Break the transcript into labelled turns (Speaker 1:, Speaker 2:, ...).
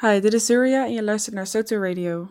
Speaker 1: Hi, dit is Zuria en je luistert naar Soto Radio.